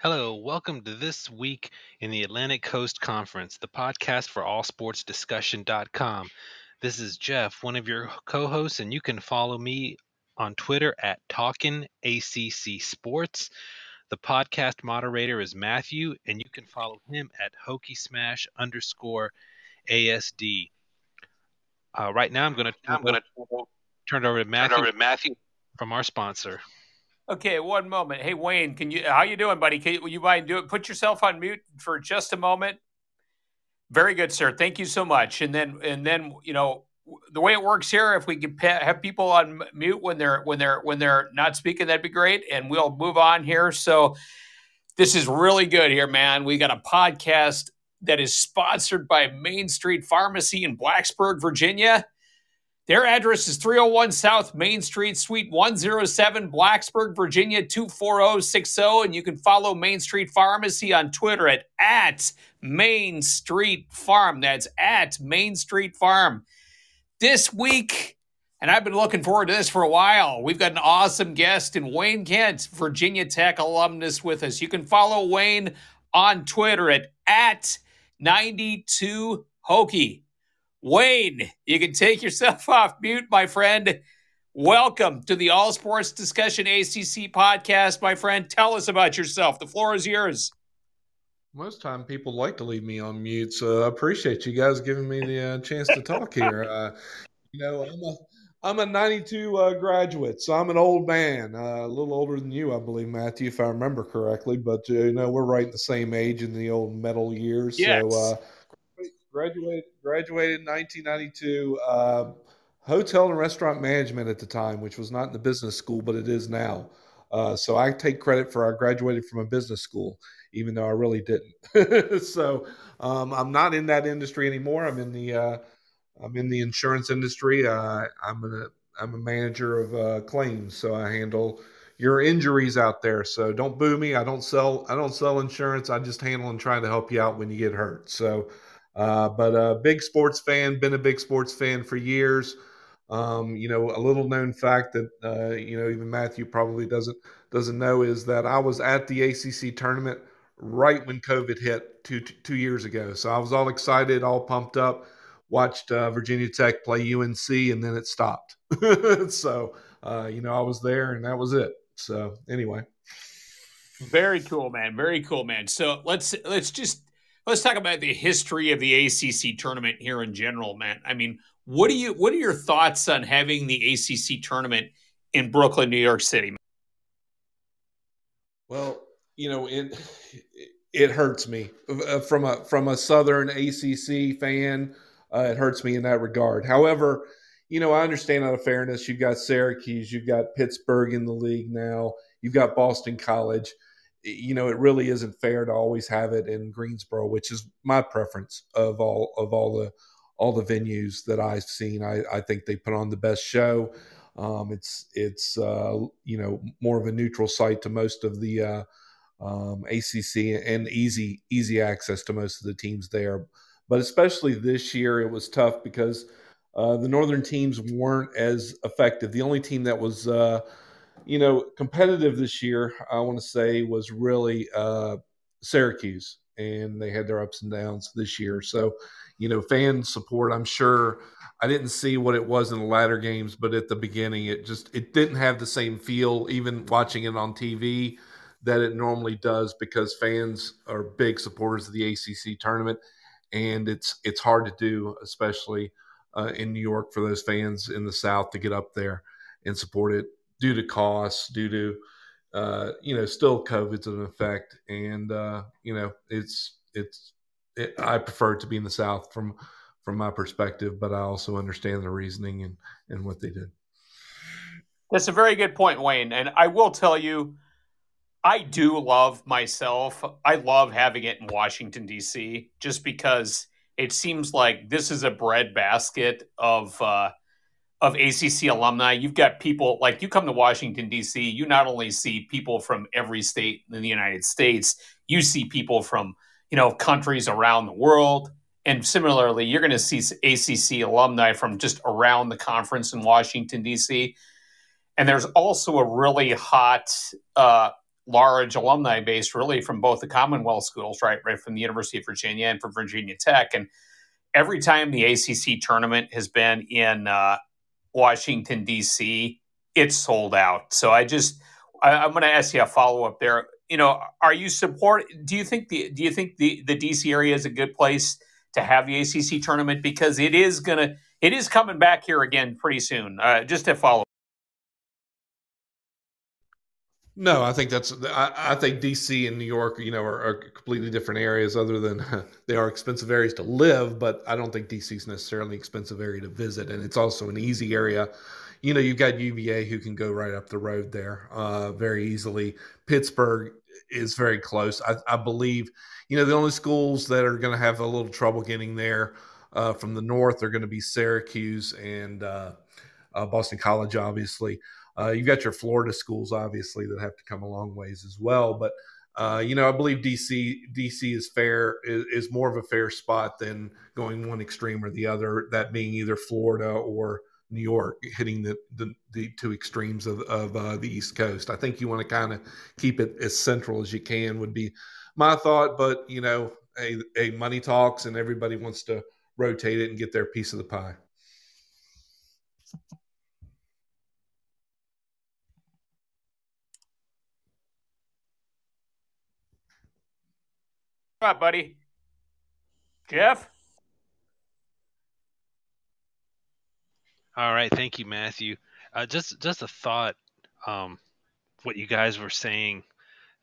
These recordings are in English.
Hello, welcome to this week in the Atlantic Coast Conference, the podcast for allsportsdiscussion.com. This is Jeff, one of your co-hosts, and you can follow me on Twitter at Talkin ACC Sports. The podcast moderator is Matthew, and you can follow him at Hokie Smash underscore ASD. Uh, right now, I'm going to I'm going to turn it over to Matthew, over to Matthew from our sponsor. Okay, one moment. Hey Wayne, can you how you doing, buddy? Can you, mind do it? Put yourself on mute for just a moment. Very good, sir. Thank you so much. And then and then you know the way it works here, if we can have people on mute when they're when they're when they're not speaking, that'd be great. And we'll move on here. So this is really good here, man. We got a podcast that is sponsored by Main Street Pharmacy in Blacksburg, Virginia. Their address is 301 South Main Street, Suite 107, Blacksburg, Virginia 24060. And you can follow Main Street Pharmacy on Twitter at, at Main Street Farm. That's at Main Street Farm. This week, and I've been looking forward to this for a while, we've got an awesome guest in Wayne Kent, Virginia Tech alumnus, with us. You can follow Wayne on Twitter at, at 92 Hokie. Wayne, you can take yourself off mute, my friend. Welcome to the All Sports Discussion ACC podcast, my friend. Tell us about yourself. The floor is yours. Most time people like to leave me on mute, so I appreciate you guys giving me the uh, chance to talk here. Uh, you know, I'm a I'm a 92 uh, graduate, so I'm an old man, uh, a little older than you, I believe, Matthew, if I remember correctly. But uh, you know, we're right the same age in the old metal years. Yes. So uh, graduated graduated in 1992. Uh, hotel and restaurant management at the time, which was not in the business school, but it is now. Uh, so I take credit for I graduated from a business school, even though I really didn't. so um, I'm not in that industry anymore. I'm in the uh, I'm in the insurance industry. Uh, I'm a I'm a manager of uh, claims, so I handle your injuries out there. So don't boo me. I don't sell I don't sell insurance. I just handle and try to help you out when you get hurt. So uh, but a big sports fan, been a big sports fan for years. Um, you know, a little known fact that uh, you know even Matthew probably doesn't doesn't know is that I was at the ACC tournament right when COVID hit two two years ago. So I was all excited, all pumped up. Watched uh, Virginia Tech play UNC, and then it stopped. so uh, you know, I was there, and that was it. So anyway, very cool, man. Very cool, man. So let's let's just let's talk about the history of the ACC tournament here in general, man. I mean, what do you what are your thoughts on having the ACC tournament in Brooklyn, New York City? Well, you know, it it hurts me from a from a Southern ACC fan. Uh, it hurts me in that regard. However, you know, I understand out of fairness. You've got Syracuse, you've got Pittsburgh in the league now, you've got Boston College you know, it really isn't fair to always have it in Greensboro, which is my preference of all of all the all the venues that I've seen. I, I think they put on the best show. Um, it's it's uh, you know more of a neutral site to most of the uh, um, ACC and easy easy access to most of the teams there. But especially this year, it was tough because uh, the northern teams weren't as effective. The only team that was uh, you know, competitive this year, I want to say was really uh, Syracuse, and they had their ups and downs this year. So, you know, fan support, I'm sure. I didn't see what it was in the latter games, but at the beginning, it just it didn't have the same feel, even watching it on TV, that it normally does because fans are big supporters of the ACC tournament, and it's it's hard to do, especially uh, in New York, for those fans in the South to get up there and support it due to costs, due to uh, you know still COVID's an effect, and uh, you know it's it's it, I prefer to be in the South from from my perspective, but I also understand the reasoning and and what they did. That's a very good point, Wayne, and I will tell you. I do love myself. I love having it in Washington D.C. just because it seems like this is a breadbasket of uh, of ACC alumni. You've got people like you come to Washington, D.C., you not only see people from every state in the United States, you see people from, you know, countries around the world. And similarly, you're going to see ACC alumni from just around the conference in Washington, D.C. And there's also a really hot uh, large alumni base, really from both the Commonwealth schools, right, right from the University of Virginia and from Virginia Tech, and every time the ACC tournament has been in uh, Washington D.C., it's sold out. So I just I, am going to ask you a follow up there. You know, are you support? Do you think the do you think the the DC area is a good place to have the ACC tournament because it is gonna it is coming back here again pretty soon. Uh, just to follow. No, I think that's. I, I, think DC and New York, you know, are, are, completely different areas. Other than they are expensive areas to live, but I don't think DC is necessarily an expensive area to visit, and it's also an easy area you know, you've got UVA who can go right up the road there uh, very easily. Pittsburgh is very close. I, I, believe, you know, the only schools that are going to have a little trouble getting there uh, from the north are going to be Syracuse and uh, uh Boston College, obviously. Uh, you've got your Florida schools, obviously, that have to come a long ways as well. But uh, you know, I believe DC DC is fair is, is, more of a fair spot than going one extreme or the other. That being either Florida or New York, hitting the the, the two extremes of, of uh, the East Coast. I think you want to kind of keep it as central as you can would be my thought. But you know, a, a money talks, and everybody wants to rotate it and get their piece of the pie. Right, buddy. Jeff? All right, thank you, Matthew. Uh, just just a thought, um, what you guys were saying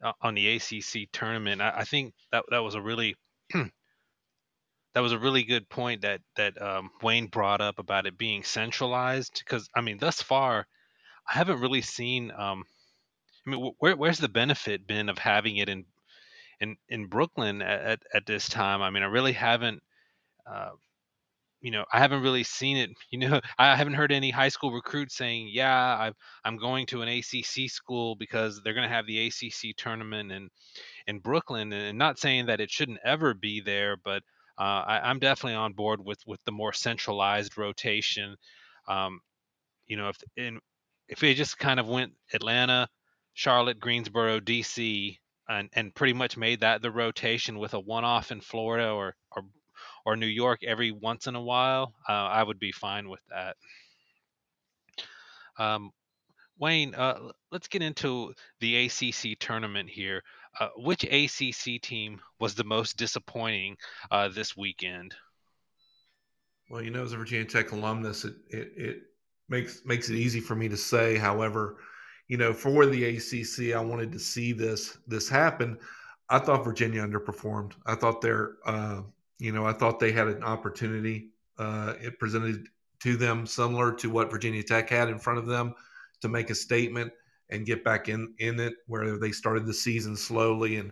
uh, on the ACC tournament. I, I, think that that was a really that was a really good point that that um, Wayne brought up about it being centralized. Because I mean, thus far, I haven't really seen. Um, I mean, where, where's the benefit been of having it in in in Brooklyn at at this time? I mean, I really haven't. Uh, you know, I haven't really seen it. You know, I haven't heard any high school recruits saying, "Yeah, i am going to an ACC school because they're going to have the ACC tournament in in Brooklyn." And not saying that it shouldn't ever be there, but uh, I, am definitely on board with with the more centralized rotation. Um, you know, if in if they just kind of went Atlanta, Charlotte, Greensboro, DC, and and pretty much made that the rotation with a one-off in Florida or or or New York every once in a while, uh, I would be fine with that. Um, Wayne, uh, let's get into the ACC tournament here. Uh, which ACC team was the most disappointing uh, this weekend? Well, you know, as a Virginia Tech alumnus, it, it, it makes makes it easy for me to say. However, you know, for the ACC, I wanted to see this this happen. I thought Virginia underperformed. I thought their uh, you know, I thought they had an opportunity. Uh, it presented to them similar to what Virginia Tech had in front of them to make a statement and get back in in it, where they started the season slowly and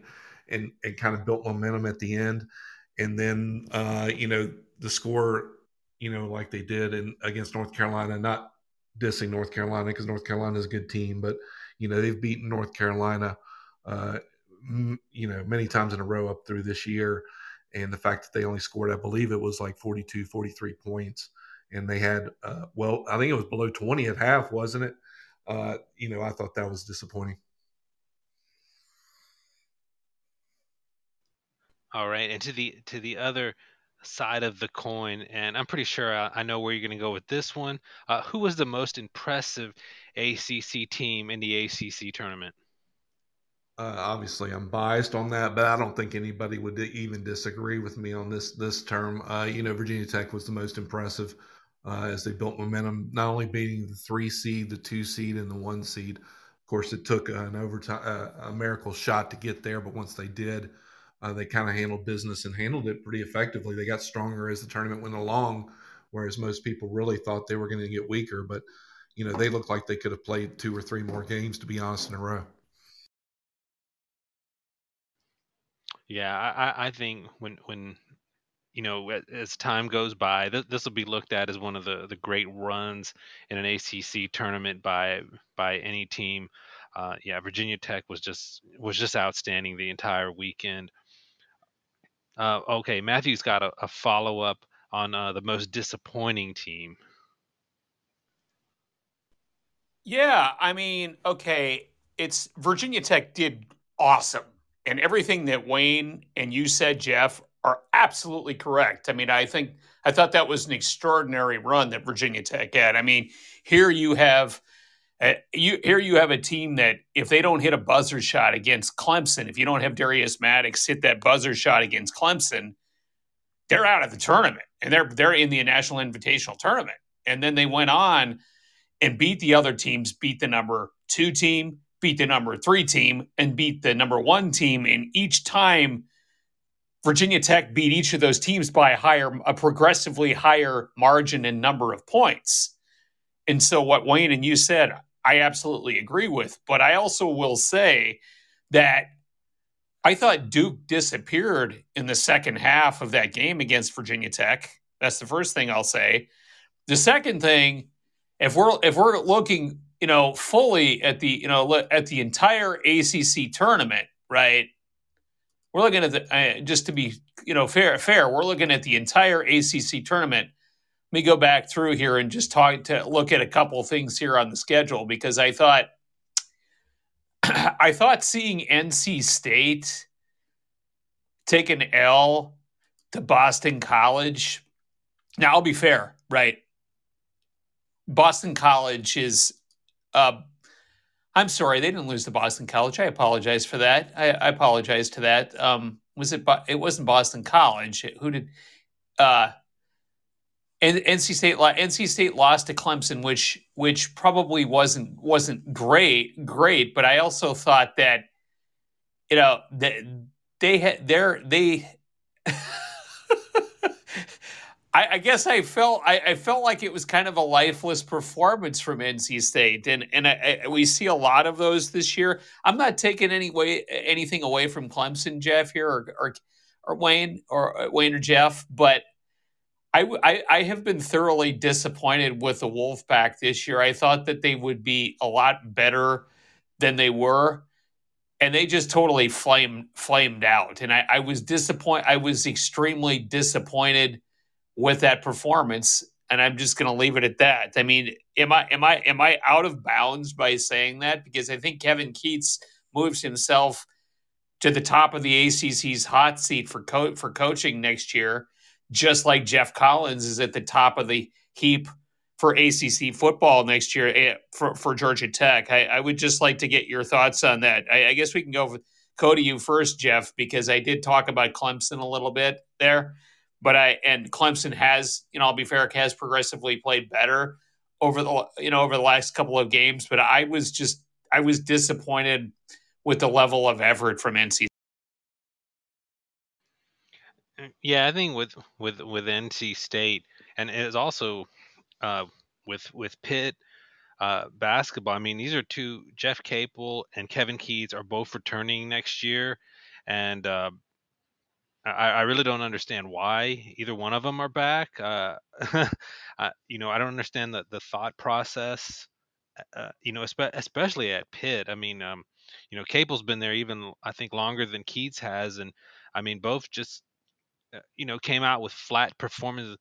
and and kind of built momentum at the end, and then uh, you know the score, you know, like they did in against North Carolina, not dissing North Carolina because North Carolina is a good team, but you know they've beaten North Carolina, uh, m- you know, many times in a row up through this year and the fact that they only scored, I believe it was like 42, 43 points, and they had, uh, well, I think it was below 20 at half, wasn't it? Uh, you know, I thought that was disappointing. All right, and to the to the other side of the coin, and I'm pretty sure I, I know where you're going to go with this one. Uh, who was the most impressive ACC team in the ACC tournament? Uh, obviously, I'm biased on that, but I don't think anybody would even disagree with me on this this term. Uh, you know, Virginia Tech was the most impressive uh, as they built momentum, not only beating the three seed, the two seed, and the one seed. Of course, it took an overtime, uh, a miracle shot to get there, but once they did, uh, they kind of handled business and handled it pretty effectively. They got stronger as the tournament went along, whereas most people really thought they were going to get weaker. But you know, they looked like they could have played two or three more games, to be honest, in a row. Yeah, I, I think when when you know as time goes by, th- this will be looked at as one of the, the great runs in an ACC tournament by by any team. Uh, yeah, Virginia Tech was just was just outstanding the entire weekend. Uh, okay, Matthew's got a, a follow up on uh, the most disappointing team. Yeah, I mean, okay, it's Virginia Tech did awesome, and everything that Wayne and you said, Jeff, are absolutely correct. I mean, I think I thought that was an extraordinary run that Virginia Tech had. I mean, here you have. Uh, you here you have a team that if they don't hit a buzzer shot against Clemson, if you don't have Darius Maddox hit that buzzer shot against Clemson, they're out of the tournament and they're they're in the National Invitational tournament. And then they went on and beat the other teams, beat the number two team, beat the number three team, and beat the number one team. And each time Virginia Tech beat each of those teams by a higher, a progressively higher margin and number of points. And so, what Wayne and you said, I absolutely agree with. But I also will say that I thought Duke disappeared in the second half of that game against Virginia Tech. That's the first thing I'll say. The second thing, if we're if we're looking, you know, fully at the you know at the entire ACC tournament, right? We're looking at the uh, just to be you know fair fair. We're looking at the entire ACC tournament. Let me go back through here and just talk to look at a couple things here on the schedule because I thought I thought seeing NC State take an L to Boston College. Now I'll be fair, right? Boston College is. Uh, I'm sorry, they didn't lose to Boston College. I apologize for that. I, I apologize to that. Um, was it? It wasn't Boston College. Who did? Uh, and NC State NC State lost to Clemson, which which probably wasn't wasn't great great, but I also thought that you know that they had their they. I, I, guess I felt I, I, felt like it was kind of a lifeless performance from NC State, and and I, we see a lot of those this year. I'm not taking any way anything away from Clemson, Jeff here, or or, or Wayne or uh, Wayne or Jeff, but I, I, I have been thoroughly disappointed with the Wolfpack this year. I thought that they would be a lot better than they were, and they just totally flamed flamed out. And I, I was disappointed. I was extremely disappointed with that performance, and I'm just going to leave it at that. I mean, am I am I am I out of bounds by saying that? Because I think Kevin Keatts moves himself to the top of the ACC's hot seat for co- for coaching next year just like Geoff Collins is at the top of the heap for ACC football next year eh, for, for Georgia Tech. I, I would just like to get your thoughts on that. I, I guess we can go with Cody you first, Jeff, because I did talk about Clemson a little bit there, but I and Clemson has, you know, I'll be fair, has progressively played better over the you know over the last couple of games, but I was just I was disappointed with the level of effort from NC Yeah, I think with with with NC State, and it's also uh, with with Pitt uh, basketball. I mean, these are two. Jeff Capel and Kevin Keatts are both returning next year, and uh, I, I really don't understand why either one of them are back. Uh, you know, I don't understand the the thought process. Uh, uh, you know, especially at Pitt. I mean, um, you know, Capel's been there even I think longer than Keatts has, and I mean, both just you know, came out with flat performances.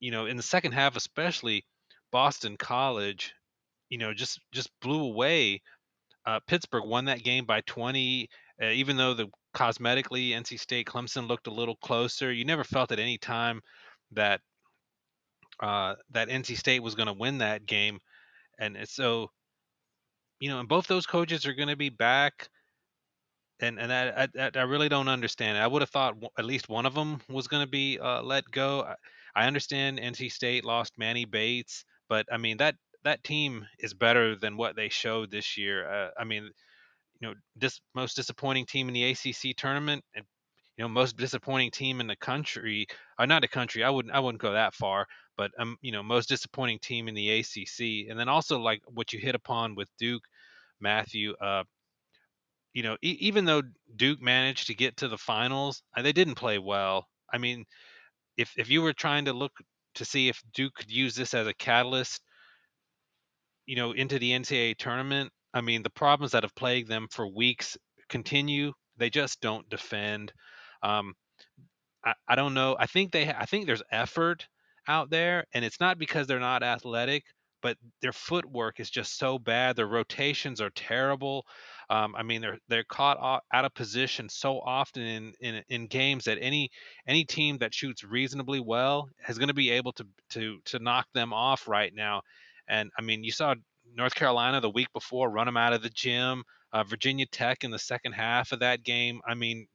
You know, in the second half, especially Boston College, you know, just just blew away. Uh, Pittsburgh won that game by 20, uh, even though the cosmetically NC State Clemson looked a little closer. You never felt at any time that uh, that NC State was going to win that game, and so you know, and both those coaches are going to be back and and I, I, I really don't understand. It. I would have thought at least one of them was going to be uh, let go. I, understand NC State lost Manny Bates, but I mean that that team is better than what they showed this year. Uh, I mean, you know, this most disappointing team in the ACC tournament, and you know, most disappointing team in the country. Uh, not the country. I wouldn't. I wouldn't go that far, but um, you know, most disappointing team in the ACC, and then also like what you hit upon with Duke, Matthew. Uh, you know, e- even though Duke managed to get to the finals, uh, they didn't play well. I mean, if if you were trying to look to see if Duke could use this as a catalyst, you know, into the NCAA tournament, I mean, the problems that have plagued them for weeks continue. They just don't defend. Um, I, I don't know. I think they. I think there's effort out there, and it's not because they're not athletic, but their footwork is just so bad. Their rotations are terrible. Um, I mean, they're they're caught out of position so often in, in in games that any any team that shoots reasonably well is going to be able to to to knock them off right now. And I mean, you saw North Carolina the week before run them out of the gym. Uh, Virginia Tech in the second half of that game. I mean,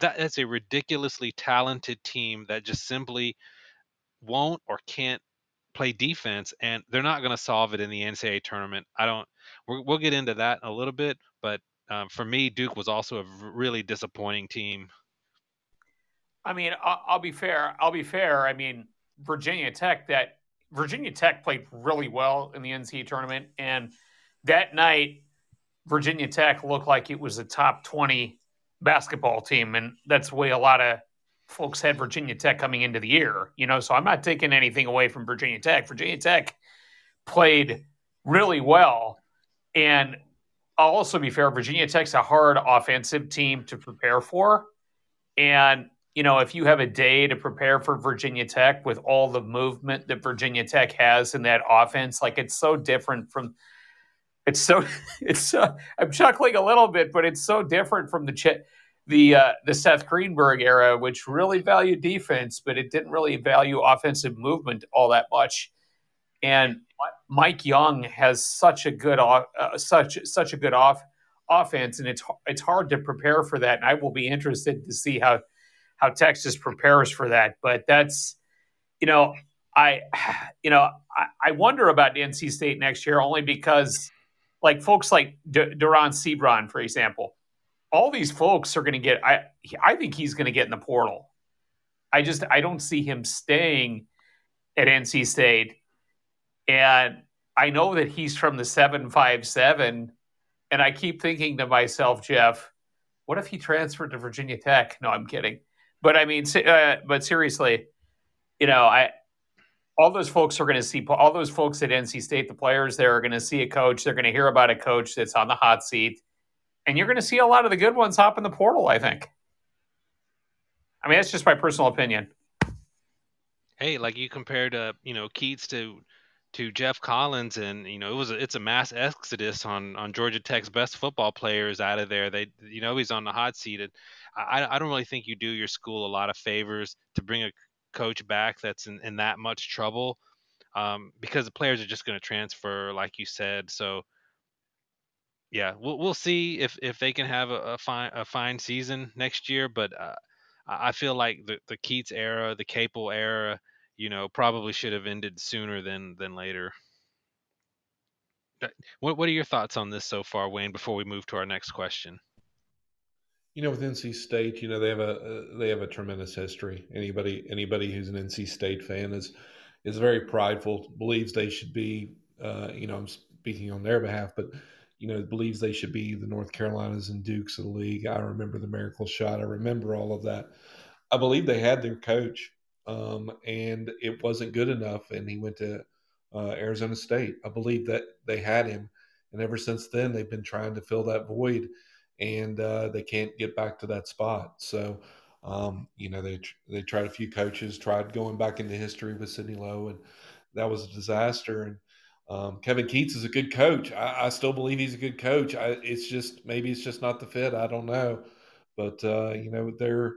that is a ridiculously talented team that just simply won't or can't play defense, and they're not going to solve it in the NCAA tournament. I don't. we will get into that in a little bit, but um, for me, Duke was also a really disappointing team. I mean, I'll, I'll be fair. I'll be fair. I mean, Virginia Tech. That Virginia Tech played really well in the NCAA tournament, and that night, Virginia Tech looked like it was a top twenty basketball team, and that's the way a lot of folks had Virginia Tech coming into the year, you know, so I'm not taking anything away from Virginia Tech. Virginia Tech played really well. And I'll also be fair, Virginia Tech's a hard offensive team to prepare for. And, you know, if you have a day to prepare for Virginia Tech with all the movement that Virginia Tech has in that offense, like it's so different from it's so it's so I'm chuckling a little bit, but it's so different from the ch- the uh, the Seth Greenberg era, which really valued defense, but it didn't really value offensive movement all that much. And Mike Young has such a good uh, such such a good off offense, and it's it's hard to prepare for that. And I will be interested to see how how Texas prepares for that. But that's you know I you know I, I wonder about NC State next year only because like folks like D- Dereon Seabron, for example all these folks are going to get. I I think he's going to get in the portal. I just I don't see him staying at NC State, and I know that he's from the seven five seven, and I keep thinking to myself, Jeff, what if he transferred to Virginia Tech? No, I'm kidding, but I mean, uh, but seriously, you know, I all those folks are going to see all those folks at NC State, the players there are going to see a coach. They're going to hear about a coach that's on the hot seat and you're going to see a lot of the good ones hop in the portal. I think. I mean, that's just my personal opinion. Hey, like you compared, uh, you know, Keatts to to Geoff Collins, and you know, it was a, it's a mass exodus on on Georgia Tech's best football players out of there. They, you know, he's on the hot seat. And I I don't really think you do your school a lot of favors to bring a coach back that's in, in that much trouble, um, because the players are just going to transfer, like you said. So yeah, we'll we'll see if if they can have a, a fine a fine season next year. But uh, I feel like the the Keatts era, the Capel era, you know, probably should have ended sooner than than later. What what are your thoughts on this so far, Wayne? Before we move to our next question. You know, with NC State, you know they have a uh, they have a tremendous history. Anybody anybody who's an NC State fan is is very prideful, believes they should be. Uh, you know, I'm speaking on their behalf, but you know, believes they should be the North Carolinas and Dukes of the league. I remember the miracle shot. I remember all of that. I believe they had their coach, um, and it wasn't good enough, and he went to uh, Arizona State. I believe that they had him, and ever since then they've been trying to fill that void, and uh, they can't get back to that spot. So, um, you know, they they tried a few coaches, tried going back into history with Sidney Lowe, and that was a disaster. And um, Kevin Keatts is a good coach. I, I, still believe he's a good coach. I, it's just maybe it's just not the fit. I don't know, but uh, you know they're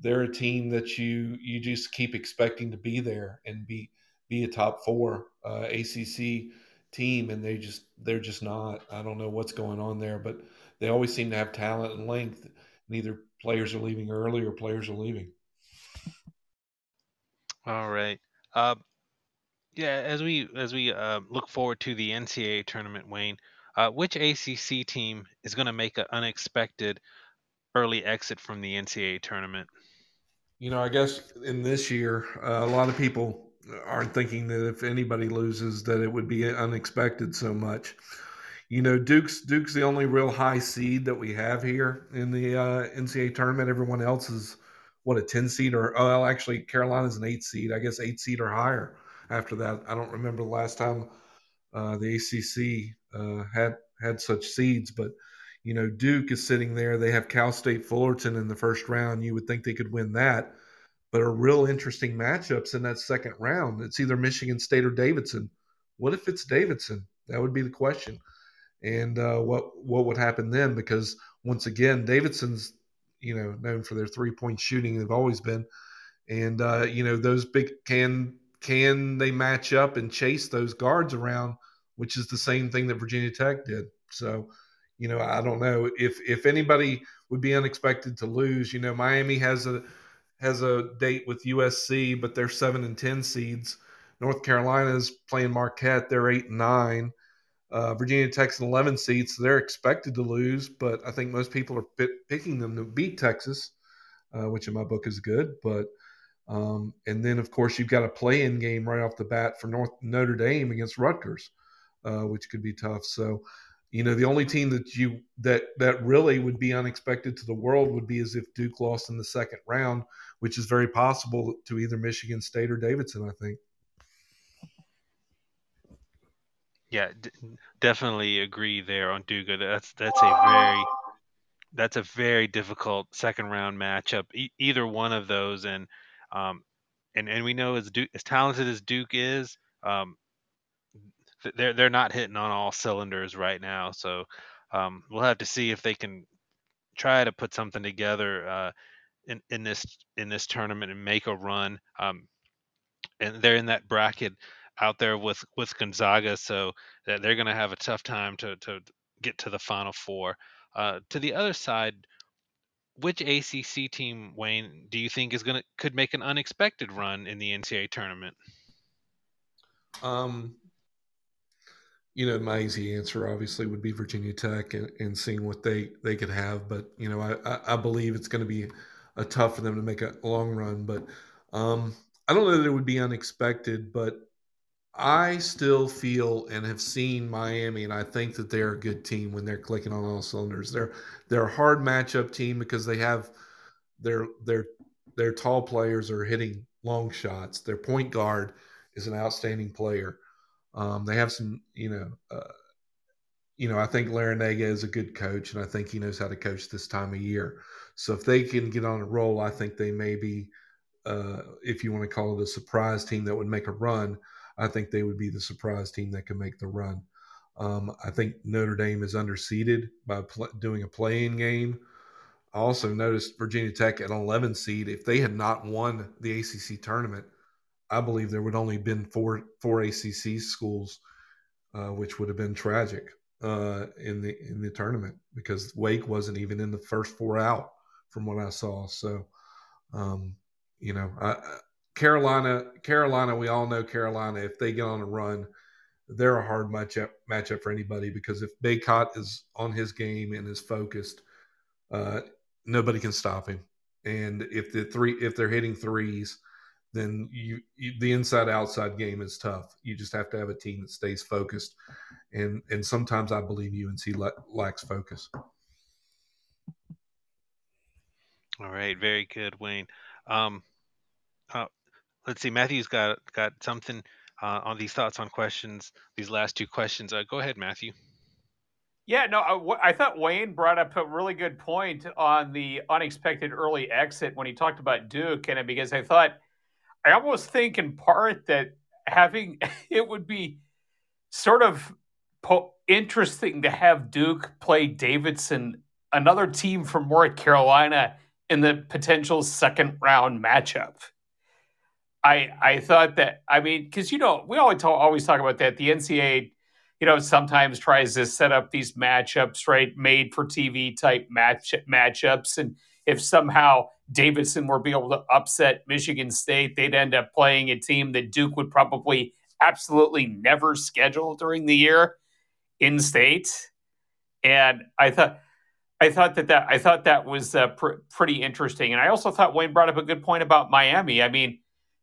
they're a team that you you just keep expecting to be there and be be a top four uh, ACC team, and they just they're just not. I don't know what's going on there, but they always seem to have talent and length. Neither players are leaving early or players are leaving. All right. Uh, yeah, as we as we uh, look forward to the NCAA tournament, Wayne, uh, which ACC team is going to make an unexpected early exit from the NCAA tournament? You know, I guess in this year, uh, a lot of people aren't thinking that if anybody loses, that it would be unexpected so much. You know, Duke's Duke's the only real high seed that we have here in the uh, NCAA tournament. Everyone else is what a ten seed or oh, well, actually Carolina's an eight seed. I guess eight seed or higher after that. I don't remember the last time uh, the ACC uh, had had such seeds, but you know Duke is sitting there. They have Cal State Fullerton in the first round. You would think they could win that, but a real interesting matchups in that second round. It's either Michigan State or Davidson What if it's Davidson? That would be the question. And uh, what what would happen then? Because once again, Davidson's you know known for their three point shooting. They've always been, and uh, you know those big can can they match up and chase those guards around, which is the same thing that Virginia Tech did. So, you know, I don't know if if anybody would be unexpected to lose. You know, Miami has a has a date with USC, but they're seven and ten seeds. North Carolina is playing Marquette; they're eight and nine. Uh, Virginia Tech's an 11 seeds, so they're expected to lose, but I think most people are p- picking them to beat Texas, uh, which in my book is good. But um, and then of course you've got a play-in game right off the bat for North Notre Dame against Rutgers, uh, which could be tough. So you know the only team that you that that really would be unexpected to the world would be as if Duke lost in the second round, which is very possible to either Michigan State or Davidson. I think. Yeah, d- definitely agree there on Duke. That's that's a very that's a very difficult second round matchup. E- either one of those, and um, and and we know as Duke, as talented as Duke is, um, they're they're not hitting on all cylinders right now. So um, we'll have to see if they can try to put something together uh, in in this in this tournament and make a run. Um, and they're in that bracket out there with with Gonzaga, so they're going to have a tough time to to get to the Final Four. Uh, to the other side, which ACC team, Wayne, do you think is to could make an unexpected run in the NCAA tournament? Um, you know, my easy answer obviously would be Virginia Tech and, and seeing what they, they could have. But, you know, I, I believe it's going to be a tough for them to make a long run. But um, I don't know that it would be unexpected, but I still feel and have seen Miami, and I think that they're a good team when they're clicking on all cylinders. They're they're a hard matchup team because they have their their their tall players are hitting long shots. Their point guard is an outstanding player. Um, they have some, you know, uh, you know, I think Larranaga is a good coach, and I think he knows how to coach this time of year. So if they can get on a roll, I think they may be, uh, if you want to call it a surprise team that would make a run. I think they would be the surprise team that can make the run. Um, I think Notre Dame is underseeded by pl- doing a playing game. I also noticed Virginia Tech at an 11 seed. If they had not won the ACC tournament, I believe there would only been four four ACC schools, uh, which would have been tragic uh, in the in the tournament because Wake wasn't even in the first four out from what I saw. So, um, you know, I, Carolina, Carolina, we all know Carolina. If they get on a run, they're a hard matchup matchup for anybody because if Bacot is on his game and is focused, uh, nobody can stop him. And if the three if they're hitting threes then you, you, the inside outside game is tough. You just have to have a team that stays focused, and and sometimes I believe UNC lacks focus. All right, very good, Wayne. Um, uh, let's see, Matthew's got got something uh, on these thoughts on questions. These last two questions. Uh, go ahead, Matthew. Yeah, no, I, I, thought Wayne brought up a really good point on the unexpected early exit when he talked about Duke, and because I thought I almost think in part that having it would be sort of po- interesting to have Duke play Davidson, another team from North Carolina, in the potential second round matchup. I I thought that I mean because you know we always talk, always talk about that the NCAA you know sometimes tries to set up these matchups right made for TV type match matchups and if somehow Davidson were be able to upset Michigan State, they'd end up playing a team that Duke would probably absolutely never schedule during the year in state. And I thought I thought that that I thought that was uh, pr- pretty interesting. And I also thought Wayne brought up a good point about Miami. I mean,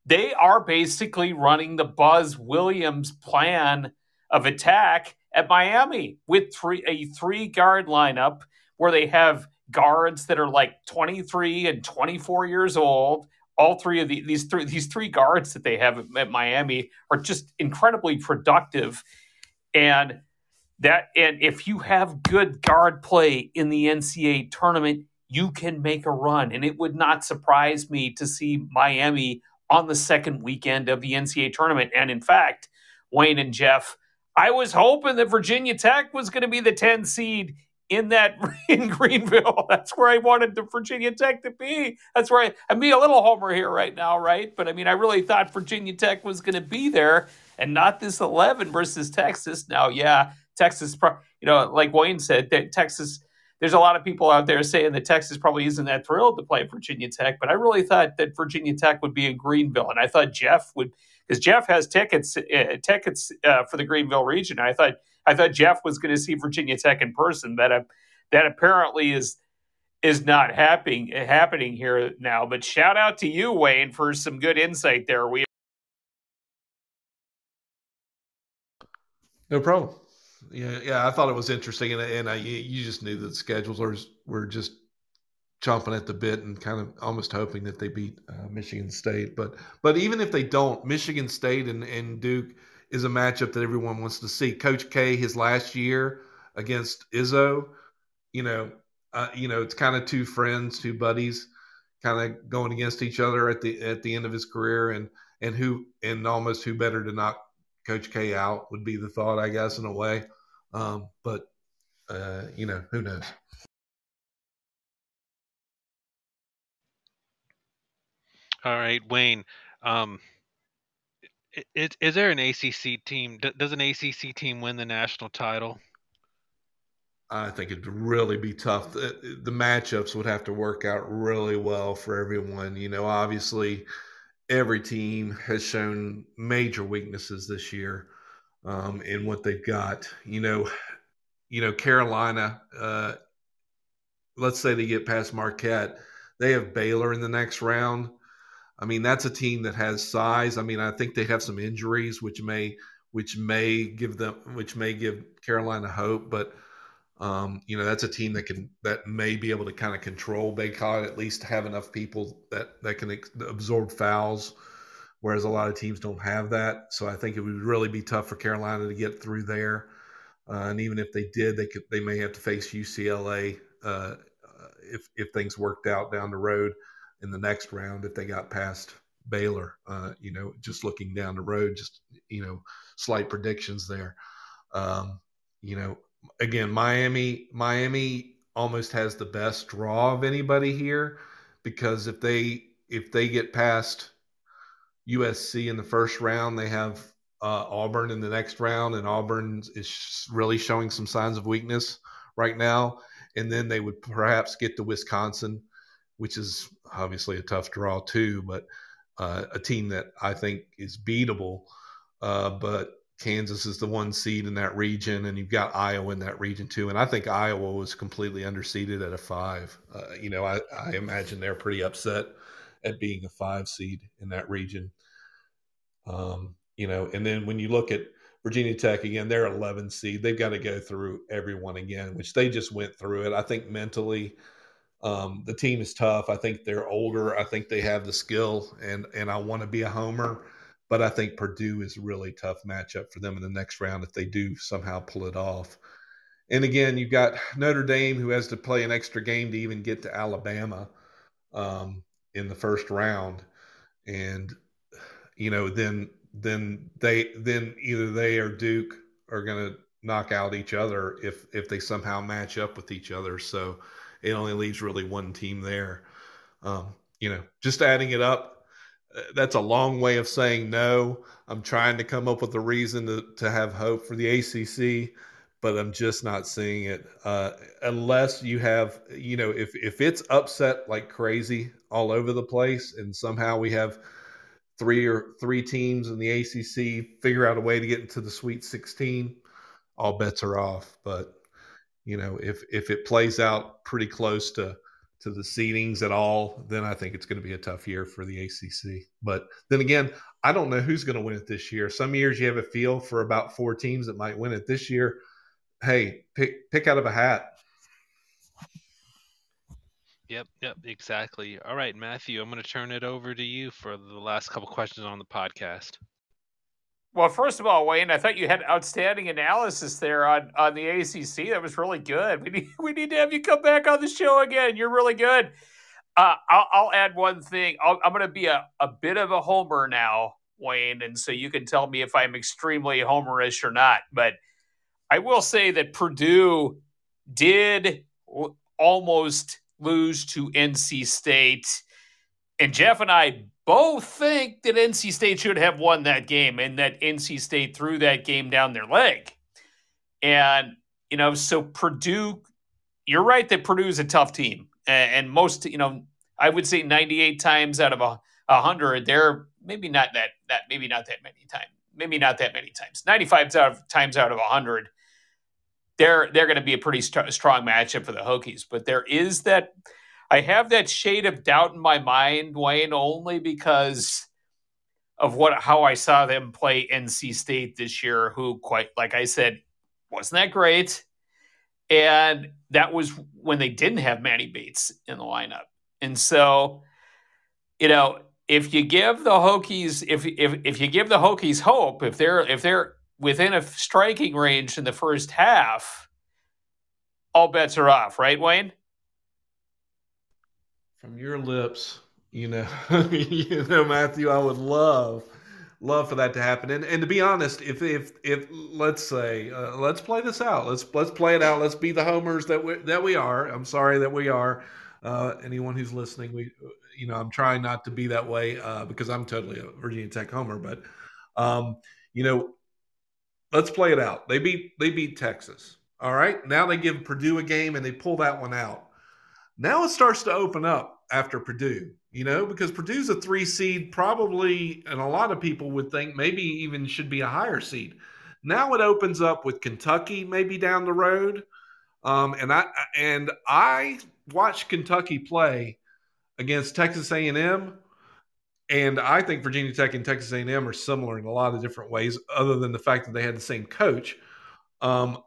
they are basically running the Buzz Williams plan of attack at Miami with three a three guard lineup where they have guards that are like 23 and 24 years old. All three of the, these three these three guards that they have at, Miami are just incredibly productive, and that and if you have good guard play in the NCAA tournament, you can make a run. And it would not surprise me to see Miami on the second weekend of the NCAA tournament. And in fact, Wayne and Jeff. I was hoping that Virginia Tech was going to be the 10 seed in that in Greenville. That's where I wanted the Virginia Tech to be. That's where I, I'm being a little homer here right now, right? But I mean, I really thought Virginia Tech was going to be there and not this 11 versus Texas. Now, yeah, Texas, you know, like Wayne said, that Texas. There's a lot of people out there saying that Texas probably isn't that thrilled to play Virginia Tech, but I really thought that Virginia Tech would be in Greenville, and I thought Jeff would because Jeff has tickets uh, tickets uh, for the Greenville region. I thought I thought Jeff was going to see Virginia Tech in person. That uh, that apparently is is not happening happening here now. But shout out to you, Wayne, for some good insight there. We no problem. Yeah, yeah, I thought it was interesting, and, and I, you just knew that the schedules were, were just chomping at the bit and kind of almost hoping that they beat uh, Michigan State. But but even if they don't, Michigan State and, and Duke is a matchup that everyone wants to see. Coach K, his last year against Izzo, you know, uh, you know, it's kind of two friends, two buddies, kind of going against each other at the at the end of his career, and and who and almost who better to knock Coach K out would be the thought, I guess, in a way. Um, but uh, you know, who knows. All right, Wayne. Um, is, is there an ACC team? Does an ACC team win the national title? I think it'd really be tough. The, the, matchups would have to work out really well for everyone. You know, obviously, every team has shown major weaknesses this year um, in what they've got. You know, you know Carolina. Uh, let's say they get past Marquette, they have Baylor in the next round. I mean, that's a team that has size. I mean, I think they have some injuries, which may which may give them which may give Carolina hope, but um, you know that's a team that can that may be able to kind of control Bacot at least have enough people that that can absorb fouls, whereas a lot of teams don't have that. So I think it would really be tough for Carolina to get through there. Uh, and even if they did, they could they may have to face UCLA uh, if if things worked out down the road in the next round if they got past Baylor. Uh, you know, just looking down the road, just you know, slight predictions there. Um, you know, again, Miami, Miami almost has the best draw of anybody here because if they if they get past USC in the first round, they have uh, Auburn in the next round, and Auburn is really showing some signs of weakness right now. And then they would perhaps get to Wisconsin, which is obviously a tough draw too, but uh, a team that I think is beatable. Uh, but Kansas is the one seed in that region, and you've got Iowa in that region too. And I think Iowa was completely underseeded at a five. Uh, you know, I, I imagine they're pretty upset at being a five seed in that region. Um, you know, and then when you look at Virginia Tech again, they're 11 seed. They've got to go through everyone again, which they just went through it. I think mentally, um, the team is tough. I think they're older. I think they have the skill, and and I want to be a homer, but I think Purdue is a really tough matchup for them in the next round if they do somehow pull it off. And again, you've got Notre Dame who has to play an extra game to even get to Alabama um, in the first round, and you know then then they then either they or Duke are going to knock out each other if if they somehow match up with each other. So it only leaves really one team there. Um, you know, just adding it up, uh, that's a long way of saying no. I'm trying to come up with a reason to, to have hope for the ACC, but I'm just not seeing it. Uh, unless you have, you know, if, if it's upset like crazy all over the place and somehow we have three or three teams in the ACC figure out a way to get into the Sweet 16, all bets are off. But you know, if if it plays out pretty close to to the seedings at all, then I think it's going to be a tough year for the ACC. But then again, I don't know who's going to win it this year. Some years you have a feel for about four teams that might win it. This year, hey, pick pick out of a hat. Yep, yep, exactly. All right, Matthew, I'm going to turn it over to you for the last couple questions on the podcast. Well, first of all, Wayne, I thought you had outstanding analysis there on, on the ACC. That was really good. We need we need to have you come back on the show again. You're really good. Uh, I'll, I'll, add one thing. i am going to be a, a bit of a homer now Wayne, and so you can tell me if I'm extremely homerish or not. But I will say that Purdue did almost lose to NC State. And Jeff and I both think that NC State should have won that game and that NC State threw that game down their leg. And, you know, so Purdue, you're right that Purdue is a tough team. And most, you know, I would say 98 times out of a, 100, they're maybe not that, that, maybe not that many times, maybe not that many times. 95 times out of 100, they're, they're going to be a pretty st- strong matchup for the Hokies. But there is that, I have that shade of doubt in my mind, Wayne, only because of what how I saw them play NC State this year, who quite like I said, wasn't that great. And that was when they didn't have Manny Bates in the lineup. And so, you know, if you give the Hokies, if if if you give the Hokies hope, if they're if they're within a striking range in the first half, all bets are off, right, Wayne? from your lips, you know, you know, Matthew, I would love, love for that to happen. And and to be honest, if if if let's say, uh, let's play this out. Let's let's play it out. Let's be the homers that we that we are. I'm sorry that we are. Uh, anyone who's listening, we, you know, I'm trying not to be that way uh, because I'm totally a Virginia Tech homer. But, um, you know, let's play it out. They beat they beat Texas. All right. Now they give Purdue a game and they pull that one out. Now it starts to open up after Purdue, you know, because Purdue's a three seed, probably, and a lot of people would think maybe even should be a higher seed. Now it opens up with Kentucky maybe down the road. Um, and I and I watched Kentucky play against Texas A&M, and I think Virginia Tech and Texas A&M are similar in a lot of different ways, other than the fact that they had the same coach. Um,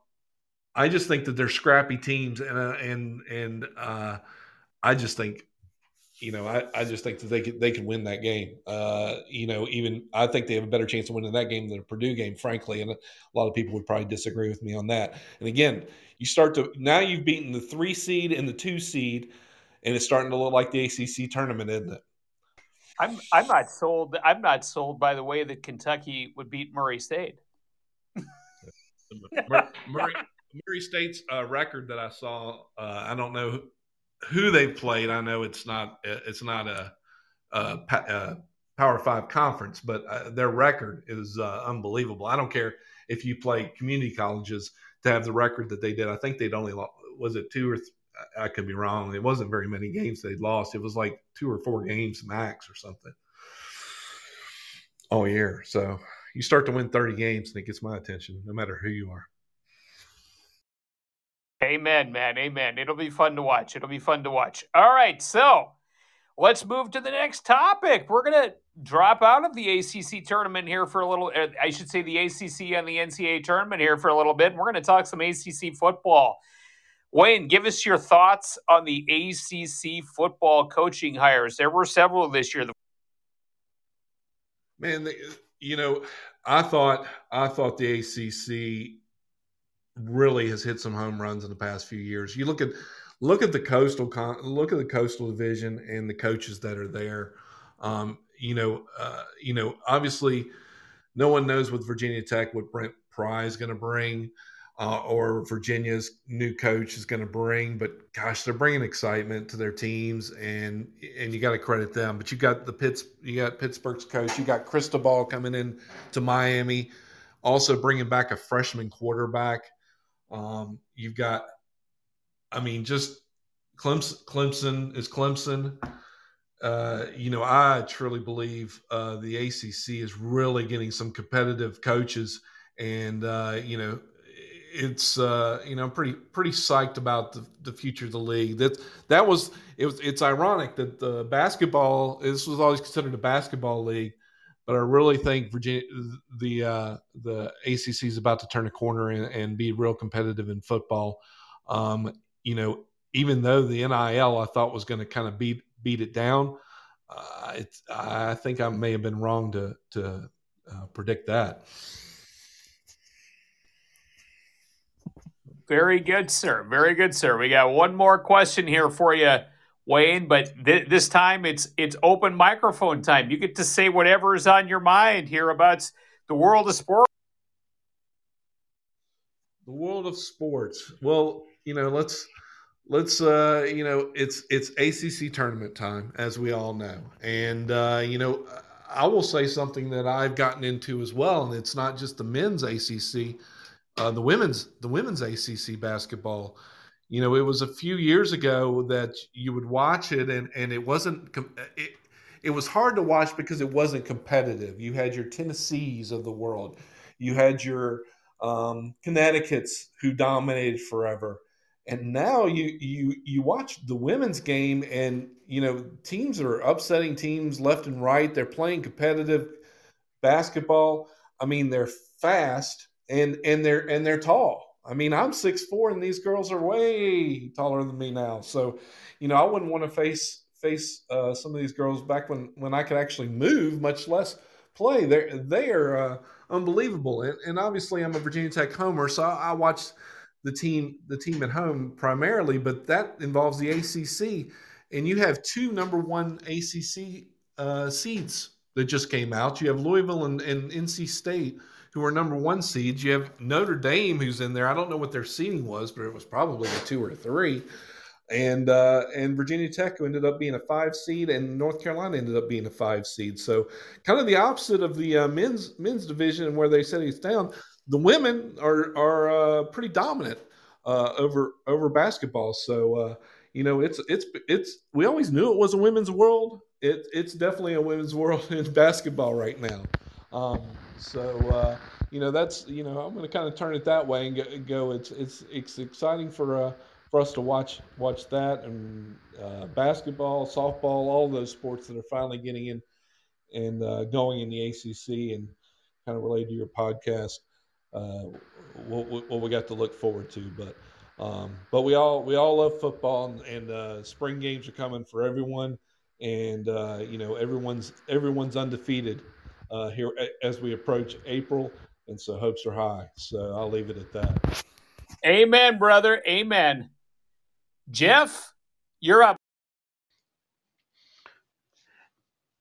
I just think that they're scrappy teams, and uh, and and uh, I just think, you know, I, I just think that they could they can win that game. Uh, you know, even I think they have a better chance of winning that game than a Purdue game, frankly. And a lot of people would probably disagree with me on that. And again, you start to now you've beaten the three seed and the two seed, and it's starting to look like the ACC tournament, isn't it? I'm I'm not sold. I'm not sold by the way that Kentucky would beat Murray State. Murray, Murray State's uh, record that I saw, uh, I don't know who they played. I know it's not it's not a, a, a Power Five conference, but uh, their record is uh, unbelievable. I don't care if you play community colleges to have the record that they did. I think they'd only lost, was it two or th- I could be wrong. It wasn't very many games they'd lost. It was like two or four games max or something all year. So you start to win 30 games and it gets my attention, no matter who you are. Amen, man. Amen. It'll be fun to watch. It'll be fun to watch. All right. So let's move to the next topic. We're going to drop out of the ACC tournament here for a little, uh, I should say the ACC and the NCAA tournament here for a little bit. We're going to talk some ACC football. Wayne, give us your thoughts on the ACC football coaching hires. There were several this year. Man, you know, I thought I thought the ACC really has hit some home runs in the past few years. You look at look at the coastal look at the coastal division and the coaches that are there. Um, you know, uh, you know, obviously, no one knows what Virginia Tech, what Brent Pry is going to bring, uh, or Virginia's new coach is going to bring. But gosh, they're bringing excitement to their teams, and and you got to credit them. But you got the Pitts, you got Pittsburgh's coach, you got Cristobal coming in to Miami, also bringing back a freshman quarterback. Um, you've got, I mean, just Clemson, Clemson is Clemson. Uh, you know, I truly believe uh, the ACC is really getting some competitive coaches, and uh, you know, it's uh, you know I'm pretty pretty psyched about the, the future of the league. That that was it was it's ironic that the basketball this was always considered a basketball league, but I really think Virginia, the uh, the ACC is about to turn a corner and, and be real competitive in football. Um, you know, even though the NIL I thought was going to kind of beat beat it down, uh, I think I may have been wrong to to uh, predict that. Very good, sir. Very good, sir. We got one more question here for you, Wayne, but th- this time it's it's open microphone time. You get to say whatever is on your mind here about the world of sports. The world of sports. Well, you know, let's let's uh you know it's it's acc tournament time as we all know and uh you know i will say something that i've gotten into as well and it's not just the men's acc uh the women's the women's acc basketball. You know it was a few years ago that you would watch it and and it wasn't it, it was hard to watch because it wasn't competitive. You had your tennessees of the world. You had your um connecticut's who dominated forever. And now you you you watch the women's game and you know teams are upsetting teams left and right. They're playing competitive basketball. I mean they're fast and and they're and they're tall. I mean i'm six four and these girls are way taller than me now. So you know i wouldn't want to face face uh, some of these girls back when when i could actually move much less play. They're they are uh, unbelievable. And, and obviously i'm a virginia tech homer so i, I watched the team the team at home primarily, but that involves the ACC, and you have two number one ACC uh, seeds that just came out. You have Louisville and, and NC State, who are number one seeds. You have Notre Dame, who's in there. I don't know what their seeding was, but it was probably a two or a three. And uh, and Virginia Tech, who ended up being a five seed, and North Carolina ended up being a five seed. So kind of the opposite of the uh, men's men's division, where they said he's down the women are are uh, pretty dominant uh, over over basketball. So uh, you know, it's it's it's we always knew it was a women's world. It, it's definitely a women's world in basketball right now. Um, so uh, you know, that's you know, I'm going to kind of turn it that way and go. go it's it's it's exciting for uh, for us to watch watch that and uh, basketball, softball, all those sports that are finally getting in and uh, going in the ACC and kind of related to your podcast uh, what, what, we got to look forward to. But um, but we all we all love football, and, and uh, spring games are coming for everyone, and uh, you know everyone's everyone's undefeated uh, here as we approach April, and so hopes are high. So I'll leave it at that. Amen, brother. Amen. Jeff, you're up.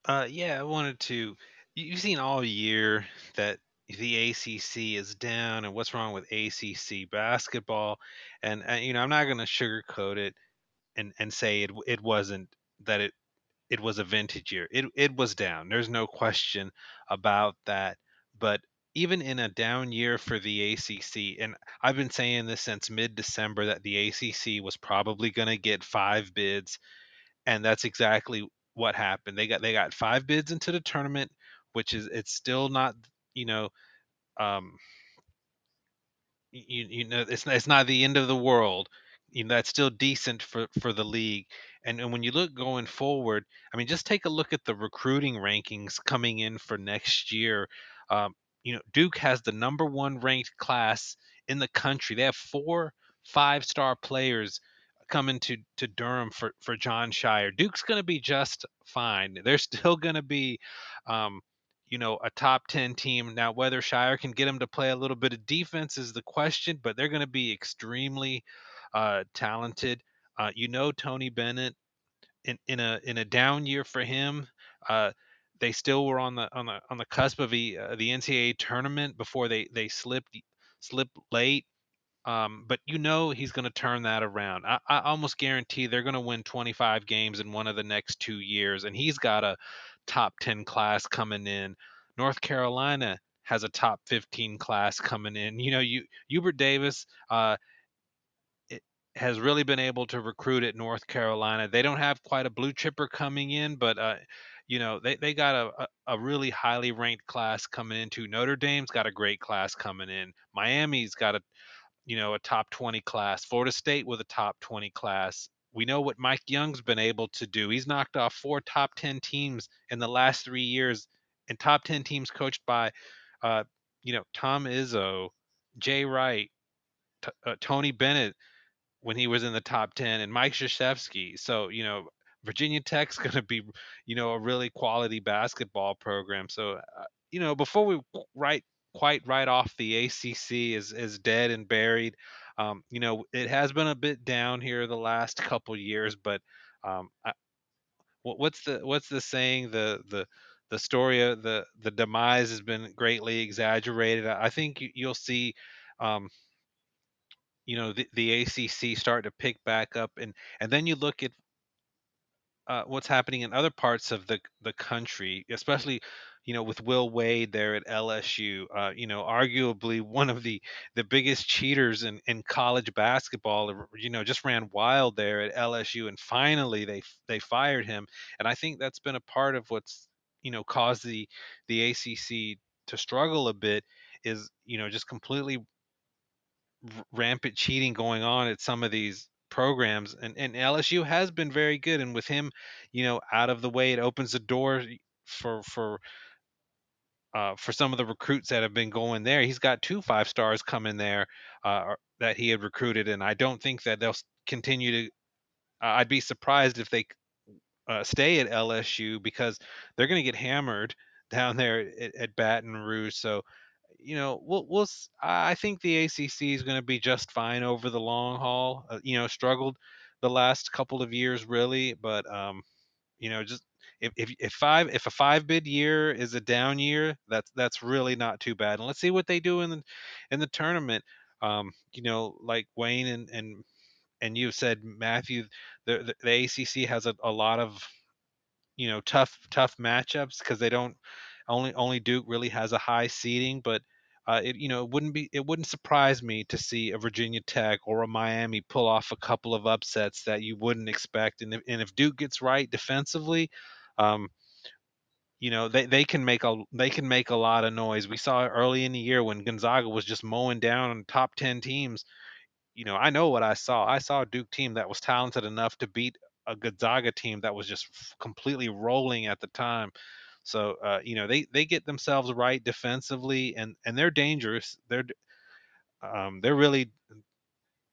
Uh, yeah, I wanted to. You've seen all year that the ACC is down and what's wrong with ACC basketball. And, and you know, I'm not going to sugarcoat it and, and say it, it wasn't that it, it was a vintage year. It, it was down. There's no question about that. But even in a down year for the ACC, and I've been saying this since mid December that the ACC was probably going to get five bids. And that's exactly what happened. They got they got five bids into the tournament, which is it's still not you know, um, you you know, it's it's not the end of the world. You know, that's still decent for for the league. And and when you look going forward, I mean, just take a look at the recruiting rankings coming in for next year. Um, you know, Duke has the number one ranked class in the country. They have four five star players coming to to Durham for for Jon Scheyer. Duke's going to be just fine. They're still going to be um, you know, a top 10 team. Now, whether Scheyer can get them to play a little bit of defense is the question, but they're going to be extremely uh, talented. Uh, you know, Tony Bennett in, in a in a down year for him. Uh, they still were on the on the on the cusp of the uh, the NCAA tournament before they they slipped slipped late. Um, but you know he's going to turn that around. I, I almost guarantee they're going to win 25 games in one of the next two years, and he's got a top 10 class coming in. North Carolina has a top 15 class coming in. You know, you Hubert Davis uh, has really been able to recruit at North Carolina. They don't have quite a blue chipper coming in, but uh, you know they, they got a, a really highly ranked class coming into. Notre Dame's got a great class coming in. Miami's got a you know a top 20 class. Florida State with a top 20 class we know what Mike Young's been able to do. He's knocked off four top 10 teams in the last three years, and top 10 teams coached by, uh, you know, Tom Izzo, Jay Wright, T- uh, Tony Bennett when he was in the top 10, and Mike Krzyzewski. So, you know, Virginia Tech's going to be, you know, a really quality basketball program. So, uh, you know, before we write quite write off the ACC is as dead and buried, um, you know, it has been a bit down here the last couple years, but Um, I, what's the what's the saying? The the the story of the the demise has been greatly exaggerated. I think you'll see, um, you know, the, the ACC start to pick back up, and and then you look at uh, what's happening in other parts of the the country, especially you know with Will Wade there at LSU. Uh, you know, arguably one of the the biggest cheaters in in college basketball. You know, just ran wild there at LSU, and finally they they fired him. And I think that's been a part of what's you know caused the the ACC to struggle a bit. Is you know just completely rampant cheating going on at some of these programs and, and LSU has been very good and with him you know out of the way it opens the door for for uh, for some of the recruits that have been going there. He's got two five stars coming there uh, that he had recruited and I don't think that they'll continue to uh, I'd be surprised if they uh, stay at LSU because they're going to get hammered down there at, at Baton Rouge so you know, we'll, we'll I think the ACC is going to be just fine over the long haul. Uh, you know, struggled the last couple of years really, but um, you know, just if, if if five if a five bid year is a down year, that's that's really not too bad. And let's see what they do in the in the tournament. Um, you know, like Wayne and and and you said Matthew, the the, the ACC has a, a lot of you know tough tough matchups because they don't only only Duke really has a high seeding, but uh, it you know it wouldn't be it wouldn't surprise me to see a Virginia Tech or a Miami pull off a couple of upsets that you wouldn't expect. And if, and if Duke gets right defensively, um, you know they, they can make a they can make a lot of noise. We saw early in the year when Gonzaga was just mowing down top ten teams. You know I know what I saw. I saw a Duke team that was talented enough to beat a Gonzaga team that was just completely rolling at the time. So uh, you know they they get themselves right defensively, and and they're dangerous. They're um, they're really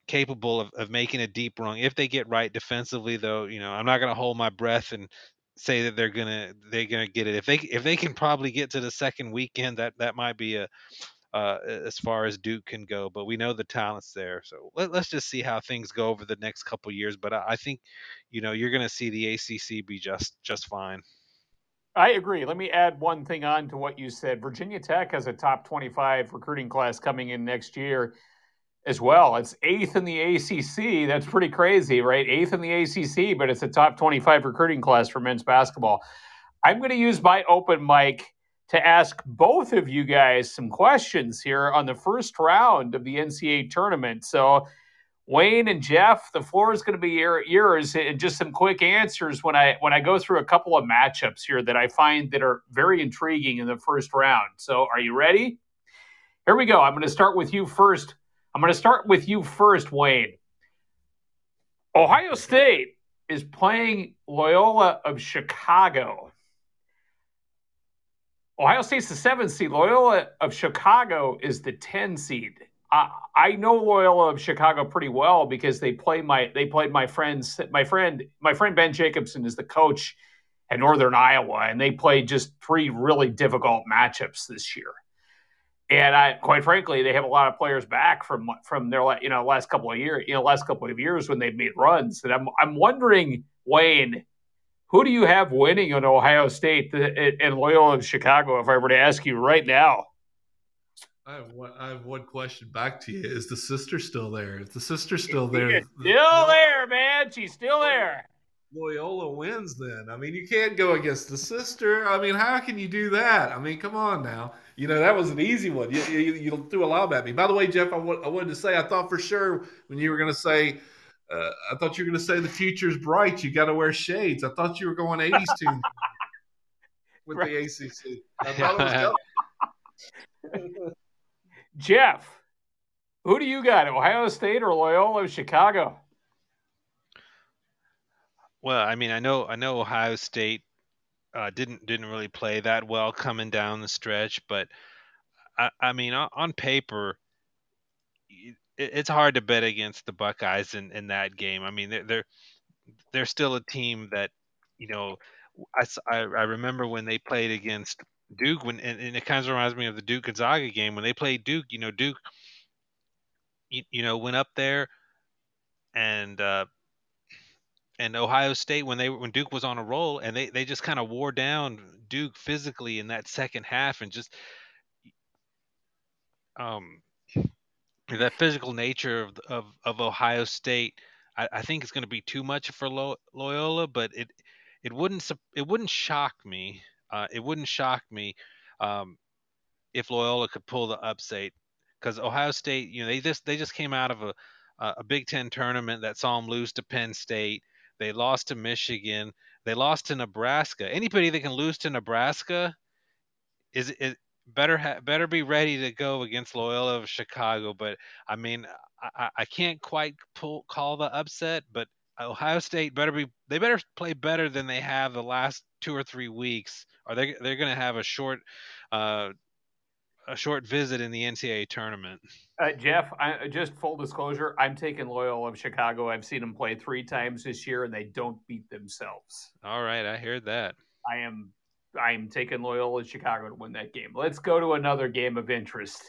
capable of, of making a deep run if they get right defensively. Though you know I'm not going to hold my breath and say that they're gonna they're gonna get it. If they if they can probably get to the second weekend, that that might be a uh, as far as Duke can go. But we know the talent's there, so let, us just see how things go over the next couple years. But I, I think, you know, you're going to see the ACC be just just fine. I agree. Let me add one thing on to what you said. Virginia Tech has a top 25 recruiting class coming in next year as well. It's eighth in the ACC. That's pretty crazy, right? Eighth in the ACC, but it's a top 25 recruiting class for men's basketball. I'm going to use my open mic to ask both of you guys some questions here on the first round of the NCAA tournament. So, Wayne and Jeff, the floor is going to be yours, and just some quick answers when I when I go through a couple of matchups here that I find that are very intriguing in the first round. So, are you ready? Here we go. I'm going to start with you first. I'm going to start with you first, Wayne. Ohio State is playing Loyola of Chicago. Ohio State's the seven seed. Loyola of Chicago is the 10 seed. I, know Loyola of Chicago pretty well because they play my they played my friends my friend my friend Ben Jacobson is the coach at Northern Iowa and they played just three really difficult matchups this year. And I quite frankly they have a lot of players back from from their you know last couple of years you know last couple of years when they've made runs and I'm I'm wondering Wayne who do you have winning on Ohio State and Loyola of Chicago if I were to ask you right now? I have, one, I have one question back to you. Is the sister still there? Is the sister still there? still there, man. She's still there. Loyola wins then. I mean, you can't go against the sister. I mean, how can you do that? I mean, come on now. You know, that was an easy one. You, you, you threw a lob at me. By the way, Jeff, I, w- I wanted to say, I thought for sure when you were going to say, uh, I thought you were going to say the future's bright. You got to wear shades. I thought you were going 80s tune with right. the ACC. I thought it was Jeff, who do you got? Ohio State or Loyola Chicago? Well, I mean, I know I know Ohio State uh, didn't didn't really play that well coming down the stretch, but I, I mean, on paper, it's hard to bet against the Buckeyes in, in that game. I mean, they're, they're they're still a team that you know. I, I remember when they played against Duke when and, and, it kind of reminds me of the Duke Gonzaga game when they played Duke. You know, Duke, you, you know, went up there and uh, and Ohio State when they when Duke was on a roll and they they just kind of wore down Duke physically in that second half and just um that physical nature of of, of Ohio State I, think it's going to be too much for Loyola but it it wouldn't it wouldn't shock me uh, it wouldn't shock me um, if Loyola could pull the upset because Ohio State you know they just they just came out of a a Big Ten tournament that saw them lose to Penn State they lost to Michigan. They lost to Nebraska. Anybody that can lose to Nebraska is, better ha- better be ready to go against Loyola of Chicago. But I mean, I, I can't quite pull, call the upset, but Ohio State better be they better play better than they have the last two or three weeks, are they they're going to have a short uh, a short visit in the NCAA tournament. Uh, Jeff, I, just full disclosure, I'm taking Loyola of Chicago. I've seen them play three times this year, and they don't beat themselves. All right, I heard that. I am I am taking Loyola of Chicago to win that game. Let's go to another game of interest.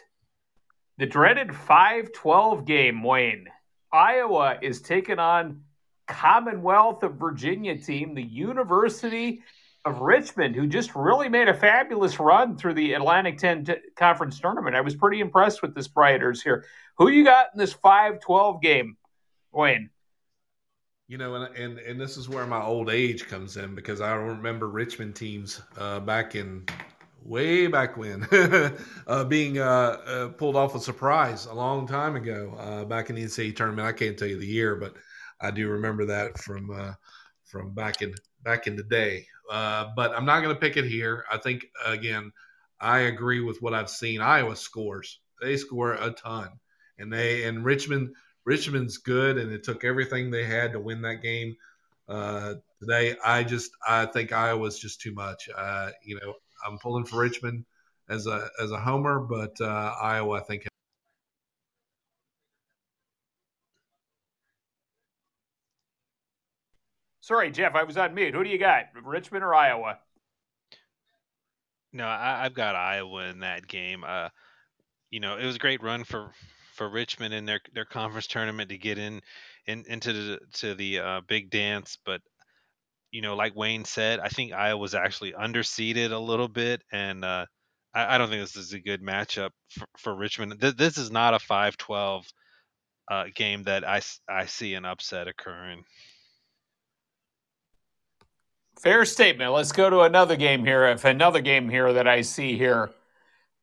The dreaded 5-12 game, Wayne. Iowa is taking on Commonwealth of Virginia team, the University of Richmond, who just really made a fabulous run through the Atlantic 10 t- conference tournament. I was pretty impressed with the Spiders here. Who you got in this 5-12 game, Wayne? You know, and, and and this is where my old age comes in because I remember Richmond teams uh, back in way back when uh, being uh, uh, pulled off a surprise a long time ago uh, back in the NCAA tournament. I can't tell you the year, but I do remember that from uh, from back in back in the day. Uh, but I'm not going to pick it here. I think again, I agree with what I've seen. Iowa scores; they score a ton, and they and Richmond. Richmond's good, and it took everything they had to win that game uh, today. I just I think Iowa's just too much. Uh, you know, I'm pulling for Richmond as a as a homer, but uh, Iowa I think Sorry, Jeff, I was on mute. Who do you got, Richmond or Iowa? No, I, have got Iowa in that game. Uh, you know, it was a great run for for Richmond in their their conference tournament to get in, in into the to the uh, big dance. But you know, like Wayne said, I think Iowa was actually underseeded a little bit, and uh, I, I, don't think this is a good matchup for, for Richmond. This, this, is not a 5-12 uh, game that I I see an upset occurring. Fair statement. Let's go to another game here. If another game here that I see here,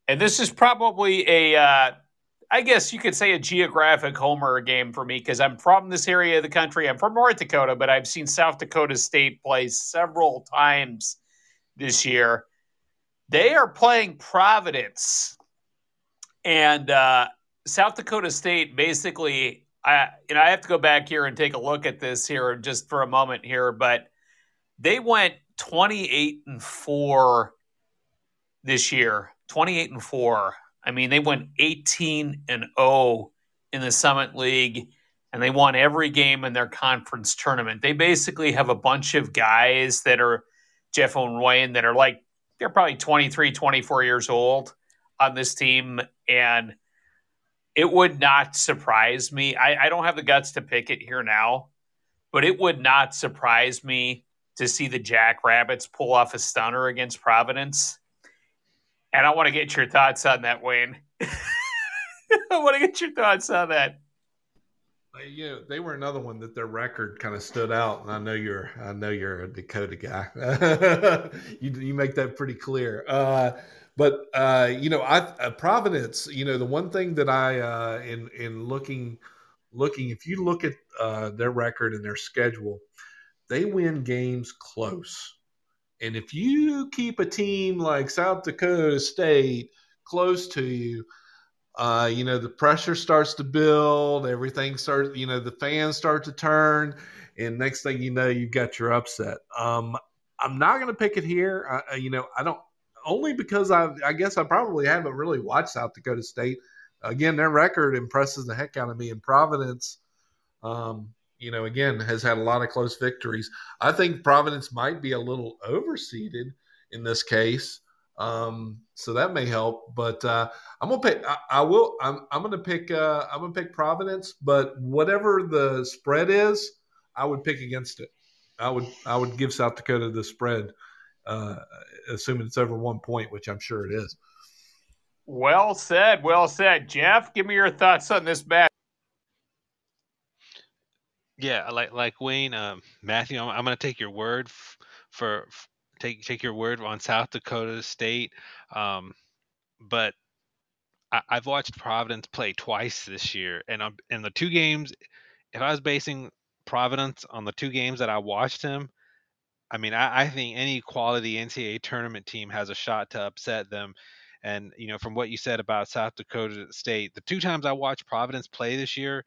and this is probably a, uh, I guess you could say a geographic homer game for me because I'm from this area of the country. I'm from North Dakota, but I've seen South Dakota State play several times this year. They are playing Providence, and uh, South Dakota State basically. I you know I have to go back here and take a look at this here just for a moment here, but they went 28 and 4 this year. 28 and 4. I mean, they went 18 and 0 in the Summit League and they won every game in their conference tournament. They basically have a bunch of guys that are Jeff Wayne that are like they're probably 23, 24 years old on this team and it would not surprise me. I, I don't have the guts to pick it here now, but it would not surprise me to see the Jackrabbits pull off a stunner against Providence. And I want to get your thoughts on that, Wayne. I want to get your thoughts on that. Yeah, they were another one that their record kind of stood out, and I know you're, I know you're a Dakota guy. you you make that pretty clear. Uh, but uh, you know, I uh, Providence. You know, the one thing that I uh, in in looking looking, if you look at uh, their record and their schedule, they win games close. And if you keep a team like South Dakota State close to you, uh, you know, the pressure starts to build, everything starts, you know, the fans start to turn, and next thing you know, you've got your upset. Um, I'm not going to pick it here. I, you know, I don't, only because I, I guess I probably haven't really watched South Dakota State. Again, their record impresses the heck out of me in Providence. Um, you know, again, has had a lot of close victories. I think Providence might be a little overseeded in this case. Um, so that may help, but uh, I'm gonna pick. I, I will. I'm, I'm gonna pick. Uh, I'm gonna pick Providence, but whatever the spread is, I would pick against it. I would I would give South Dakota the spread, uh, assuming it's over one point, which I'm sure it is. Well said, well said, Jeff. Give me your thoughts on this match. Yeah, like like Wayne, um, Matthew, I'm, I'm going to take your word f- for f- take take your word on South Dakota State, um, but I, have watched Providence play twice this year, and I'm, in the two games, if I was basing Providence on the two games that I watched him, I mean, I, I think any quality NCAA tournament team has a shot to upset them. And you know, from what you said about South Dakota State, the two times I watched Providence play this year,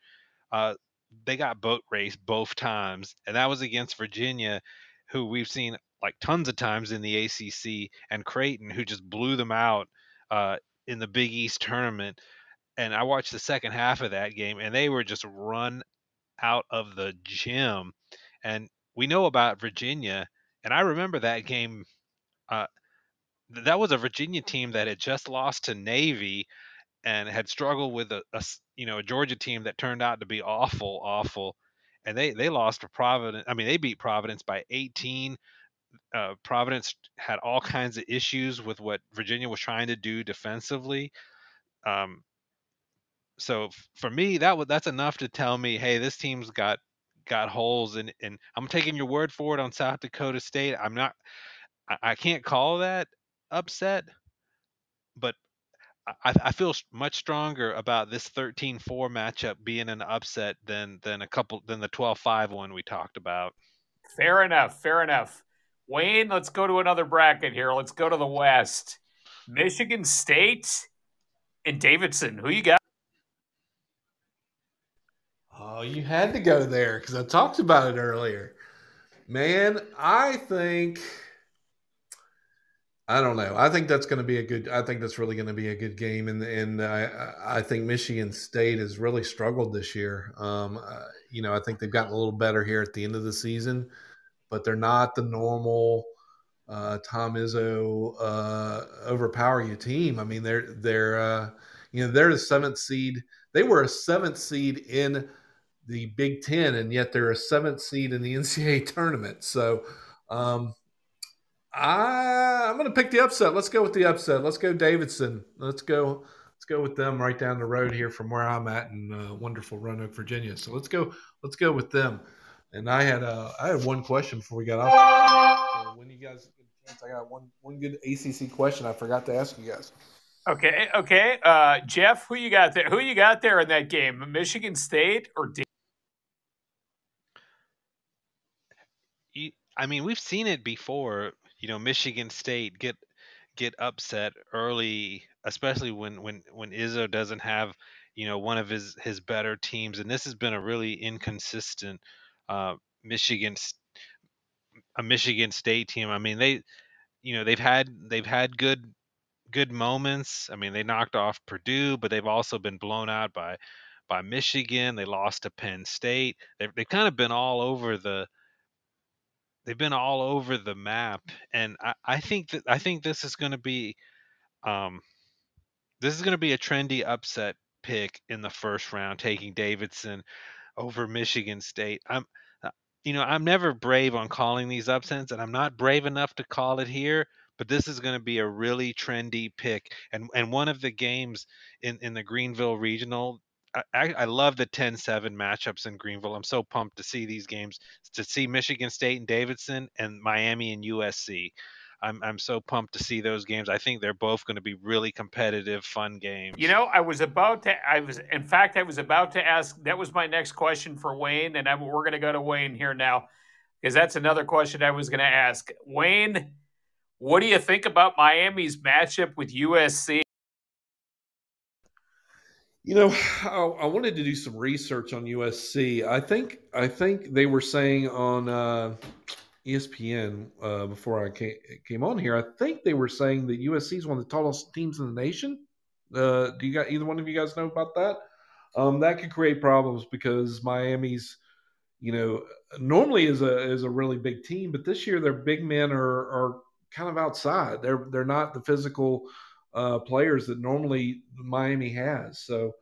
uh, they got boat raced both times, and that was against Virginia, who we've seen like tons of times in the ACC, and Creighton, who just blew them out uh, in the Big East tournament. And I watched the second half of that game, and they were just run out of the gym. And we know about Virginia, and I remember that game. Uh, that was a Virginia team that had just lost to Navy and had struggled with a, a, you know a Georgia team that turned out to be awful, awful, and they they lost to Providence. I mean, they beat Providence by 18. Uh, Providence had all kinds of issues with what Virginia was trying to do defensively. Um, so for me, that was that's enough to tell me, hey, this team's got got holes, and and I'm taking your word for it on South Dakota State. I'm not, I, I can't call that upset, but I, I, feel much stronger about this 13-4 matchup being an upset than than a couple than the 12-5 one we talked about. Fair enough. Fair enough. Wayne, let's go to another bracket here. Let's go to the West. Michigan State and Davidson. Who you got? Oh, you had to go there because I talked about it earlier. Man, I think I don't know. I think that's going to be a good. I think that's really going to be a good game, and and I I think Michigan State has really struggled this year. Um, uh, you know, I think they've gotten a little better here at the end of the season, but they're not the normal uh, Tom Izzo uh, overpower you team. I mean, they're they're uh, you know they're the seventh seed. They were a seventh seed in the Big Ten, and yet they're a seventh seed in the NCAA tournament. So. Um, I, I'm going to pick the upset. Let's go with the upset. Let's go Davidson. Let's go. Let's go with them right down the road here from where I'm at in uh, wonderful Roanoke, Virginia. So let's go. Let's go with them. And I had uh, I had one question before we got off. So when you guys get a chance, I got one one good ACC question I forgot to ask you guys. Okay, okay, uh, Jeff, who you got there? Who you got there in that game? Michigan State or? D- I mean, we've seen it before you know Michigan State get get upset early, especially when when when Izzo doesn't have you know one of his his better teams, and this has been a really inconsistent uh, Michigan a Michigan State team. I mean they you know they've had they've had good good moments. I mean they knocked off Purdue, but they've also been blown out by by Michigan. They lost to Penn State. They've they've kind of been all over the they've been all over the map, and I, I think that I think this is going to be, um, this is going to be a trendy upset pick in the first round, taking Davidson over Michigan State. I'm, uh, you know, I'm never brave on calling these upsets, and I'm not brave enough to call it here. But this is going to be a really trendy pick, and and one of the games in in the Greenville Regional I, I love the 10-7 matchups in Greenville. I'm so pumped to see these games, to see Michigan State and Davidson and Miami and USC. I'm I'm so pumped to see those games. I think they're both going to be really competitive, fun games. You know, I was about to. I was, in fact, I was about to ask. That was my next question for Wayne, and I'm, we're going to go to Wayne here now, because that's another question I was going to ask. Wayne, what do you think about Miami's matchup with USC? You know, I, I, wanted to do some research on USC. I think I think they were saying on uh, ESPN uh, before I came, came, on here. I think they were saying that USC is one of the tallest teams in the nation. Uh, do you got either one of you guys know about that? Um, that could create problems because Miami's, you know, normally is a is a really big team, but this year their big men are are kind of outside. They're they're not the physical uh, players that normally Miami has. So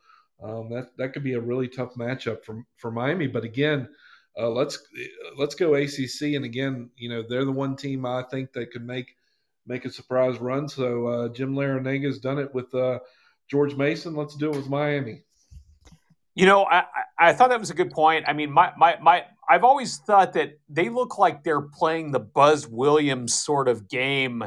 um, that that could be a really tough matchup for for Miami. But again, uh, let's let's go ACC. And again, you know, they're the one team I think that could make make a surprise run. So uh, Jim Larrañaga's done it with uh, George Mason. Let's do it with Miami. You know, I, I thought that was a good point. I mean, my, my, my, I've always thought that they look like they're playing the Buzz Williams sort of game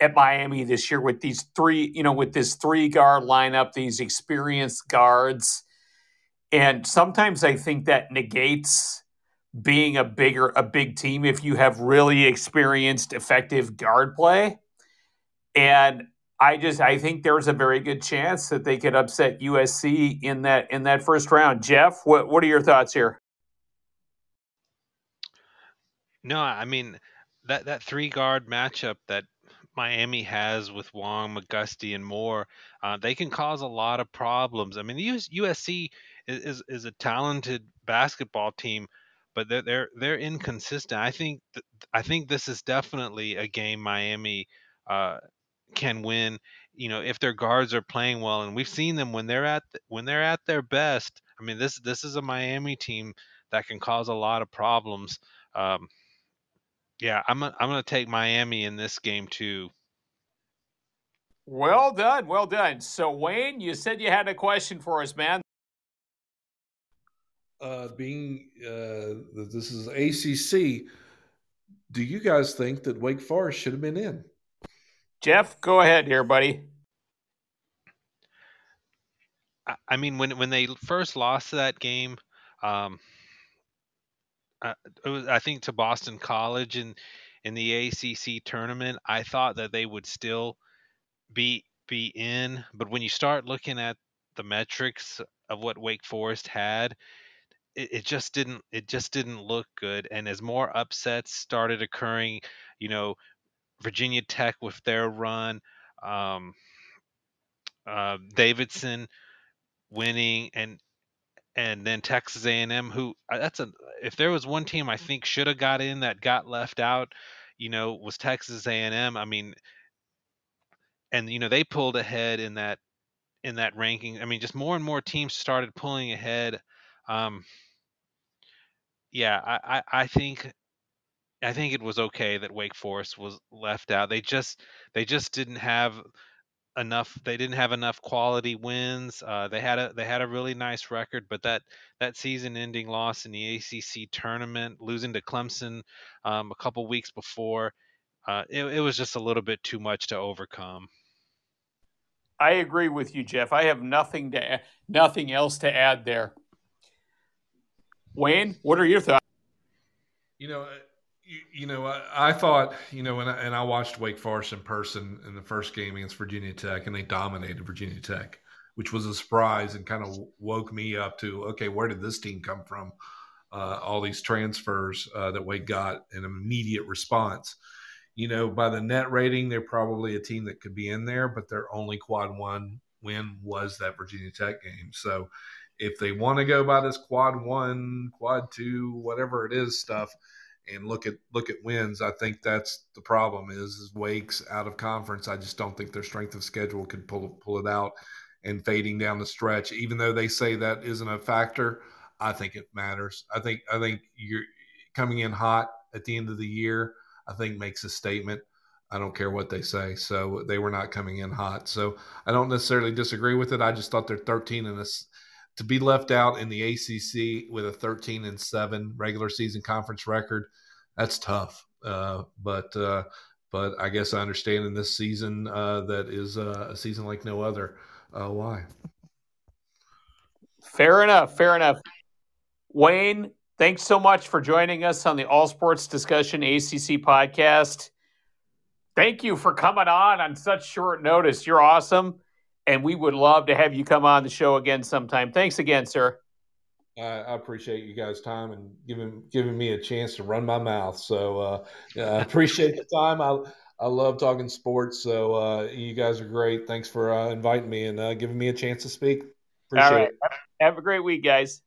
at Miami this year with these three, you know, with this three guard lineup, these experienced guards. And sometimes I think that negates being a bigger, a big team if you have really experienced, effective guard play. And I just I think there's a very good chance that they could upset USC in that in that first round. Jeff, what what are your thoughts here? No, I mean that that three guard matchup that Miami has with Wong, McGusty, and Moore, uh, they can cause a lot of problems. I mean, USC is, is, is a talented basketball team, but they're they're they're inconsistent. I think th- I think this is definitely a game Miami uh, can win. You know, if their guards are playing well, and we've seen them when they're at when they're at their best. I mean, this this is a Miami team that can cause a lot of problems. Um, yeah, I'm i I'm going to take Miami in this game too. Well done, well done. So Wayne, you said you had a question for us, man. Uh, being uh, this is ACC, do you guys think that Wake Forest should have been in? Jeff, go ahead here, buddy. I mean, when when they first lost that game, um, uh, was, I think to Boston College in in the ACC tournament, I thought that they would still be be in, but when you start looking at the metrics of what Wake Forest had, it, it just didn't it just didn't look good. And as more upsets started occurring, you know, Virginia Tech with their run, um, uh, Davidson winning, and and then Texas A&M, who uh, that's a if there was one team I think should have got in that got left out, you know, was Texas A&M. I mean, and you know they pulled ahead in that in that ranking. I mean, just more and more teams started pulling ahead. Um, yeah, I, I, I think I think it was okay that Wake Forest was left out. They just they just didn't have enough. They didn't have enough quality wins. Uh, they had a they had a really nice record, but that that season-ending loss in the ACC tournament, losing to Clemson um, a couple weeks before, uh, it, it was just a little bit too much to overcome. I agree with you, Jeff. I have nothing to nothing else to add there. Wayne, what are your thoughts? You know, you, you know, I, I, thought, you know, and I, and I watched Wake Forest in person in the first game against Virginia Tech, and they dominated Virginia Tech, which was a surprise and kind of woke me up to, okay, where did this team come from? Uh, all these transfers uh, that Wake got an immediate response. You know, by the net rating, they're probably a team that could be in there, but their only quad one win was that Virginia Tech game. So if they want to go by this quad one, quad two, whatever it is stuff – and look at look at wins, I think that's the problem. Is, is Wake's out of conference. I just don't think their strength of schedule could pull pull it out. And fading down the stretch, even though they say that isn't a factor, I think it matters. I think I think you're coming in hot at the end of the year. I think makes a statement. I don't care what they say. So they were not coming in hot. So I don't necessarily disagree with it. I just thought they're 13 and a to be left out in the ACC with a 13 and 7 regular season conference record, that's tough. Uh, but uh, but I guess I understand in this season uh, that is uh, a season like no other. Uh, why? Fair enough. Fair enough. Wayne, thanks so much for joining us on the All Sports Discussion ACC podcast. Thank you for coming on on such short notice. You're awesome and we would love to have you come on the show again sometime. Thanks again, sir. I, appreciate you guys' time and giving giving me a chance to run my mouth. So uh, I appreciate the time. I I love talking sports. So uh, you guys are great. Thanks for uh, inviting me and uh, giving me a chance to speak. Appreciate All right. it. Have a great week, guys.